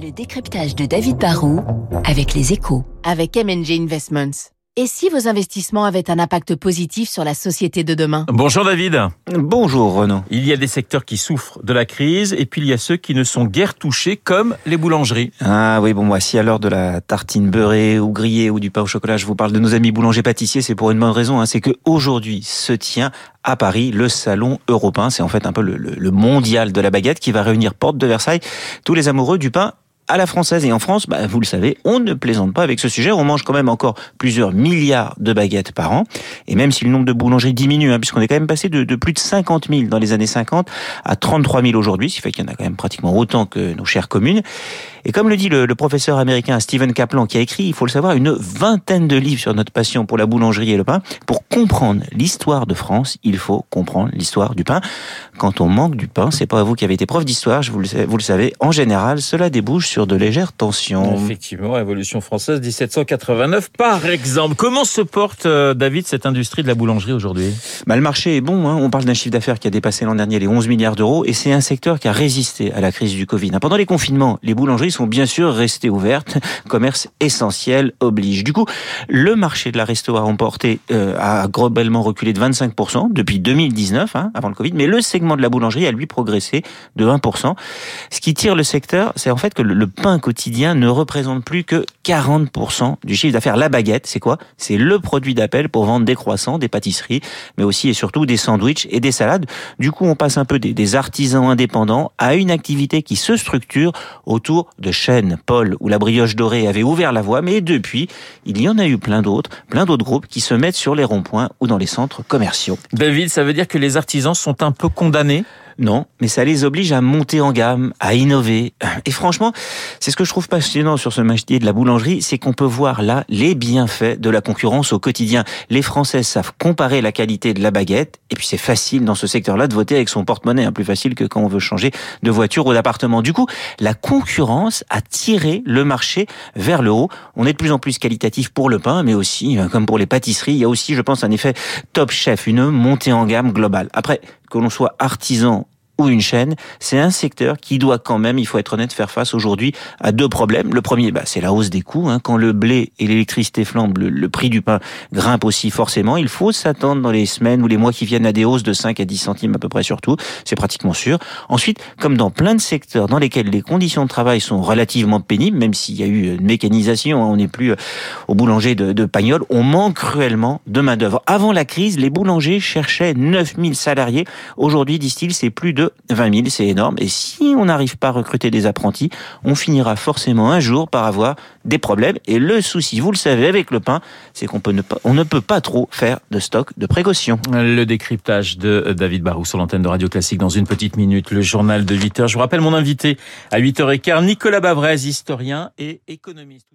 Le décryptage de David Barrault avec les échos. Avec MNG Investments. Et si vos investissements avaient un impact positif sur la société de demain? Bonjour David. Bonjour Renaud. Il y a des secteurs qui souffrent de la crise et puis il y a ceux qui ne sont guère touchés comme les boulangeries. Ah oui, bon, moi, si à l'heure de la tartine beurrée ou grillée ou du pain au chocolat, je vous parle de nos amis boulangers pâtissiers, c'est pour une bonne raison. Hein, c'est que aujourd'hui se tient à Paris le salon européen. C'est en fait un peu le, le, le mondial de la baguette qui va réunir porte de Versailles tous les amoureux du pain à la française. Et en France, bah, vous le savez, on ne plaisante pas avec ce sujet. On mange quand même encore plusieurs milliards de baguettes par an. Et même si le nombre de boulangeries diminue, hein, puisqu'on est quand même passé de, plus de 50 000 dans les années 50 à 33 000 aujourd'hui, ce qui fait qu'il y en a quand même pratiquement autant que nos chères communes. Et comme le dit le, professeur américain Stephen Kaplan, qui a écrit, il faut le savoir, une vingtaine de livres sur notre passion pour la boulangerie et le pain, pour comprendre l'histoire de France, il faut comprendre l'histoire du pain. Quand on manque du pain, c'est pas à vous qui avez été prof d'histoire, vous le savez, en général, cela débouche sur de légères tensions. Effectivement, Révolution française 1789, par exemple. Comment se porte, euh, David, cette industrie de la boulangerie aujourd'hui? Bah, Le marché est bon. Hein. On parle d'un chiffre d'affaires qui a dépassé l'an dernier les 11 milliards d'euros, et c'est un secteur qui a résisté à la crise du Covid. Pendant les confinements, les boulangeries sont bien sûr restées ouvertes. Commerce essentiel oblige. Du coup, le marché de la restauration a emporté euh, a globalement reculé de 25% depuis 2019, hein, avant le Covid, mais le segment de la boulangerie a lui progressé de 1%. Ce qui tire le secteur, c'est en fait que le, le pain quotidien ne représente plus que 40% du chiffre d'affaires. La baguette, c'est quoi? C'est le produit d'appel pour vendre des croissants, des pâtisseries, mais aussi et surtout des sandwichs et des salades. Du coup, on passe un peu des, artisans indépendants à une activité qui se structure autour de chaînes. Paul ou la brioche dorée avait ouvert la voie, mais depuis, il y en a eu plein d'autres, plein d'autres groupes qui se mettent sur les ronds-points ou dans les centres commerciaux. David, ça veut dire que les artisans sont un peu condamnés? Non, mais ça les oblige à monter en gamme, à innover. Et franchement, c'est ce que je trouve passionnant sur ce métier de la boulangerie, c'est qu'on peut voir là les bienfaits de la concurrence au quotidien. Les Français savent comparer la qualité de la baguette, et puis c'est facile dans ce secteur-là de voter avec son porte-monnaie, hein, plus facile que quand on veut changer de voiture ou d'appartement. Du coup, la concurrence a tiré le marché vers le haut. On est de plus en plus qualitatif pour le pain, mais aussi, euh, comme pour les pâtisseries, il y a aussi, je pense, un effet top chef, une montée en gamme globale. Après, que l'on soit artisan ou une chaîne, c'est un secteur qui doit quand même, il faut être honnête, faire face aujourd'hui à deux problèmes. Le premier, bah, c'est la hausse des coûts. Hein. Quand le blé et l'électricité flambent, le, prix du pain grimpe aussi forcément. Il faut s'attendre dans les semaines ou les mois qui viennent à des hausses de 5 à 10 centimes à peu près surtout. C'est pratiquement sûr. Ensuite, comme dans plein de secteurs dans lesquels les conditions de travail sont relativement pénibles, même s'il y a eu une mécanisation, hein, on n'est plus au boulanger de, de Pagnol, on manque cruellement de main d'œuvre. Avant la crise, les boulangers cherchaient 9000 salariés. Aujourd'hui, disent-ils, c'est plus de 20 000, c'est énorme. Et si on n'arrive pas à recruter des apprentis, on finira forcément un jour par avoir des problèmes. Et le souci, vous le savez, avec le pain, c'est qu'on peut ne pas, on ne peut pas trop faire de stock de précaution. Le décryptage de David Barou sur l'antenne de Radio Classique dans une petite minute, le journal de 8 heures. Je vous rappelle mon invité à 8h15, Nicolas Bavrez, historien et économiste.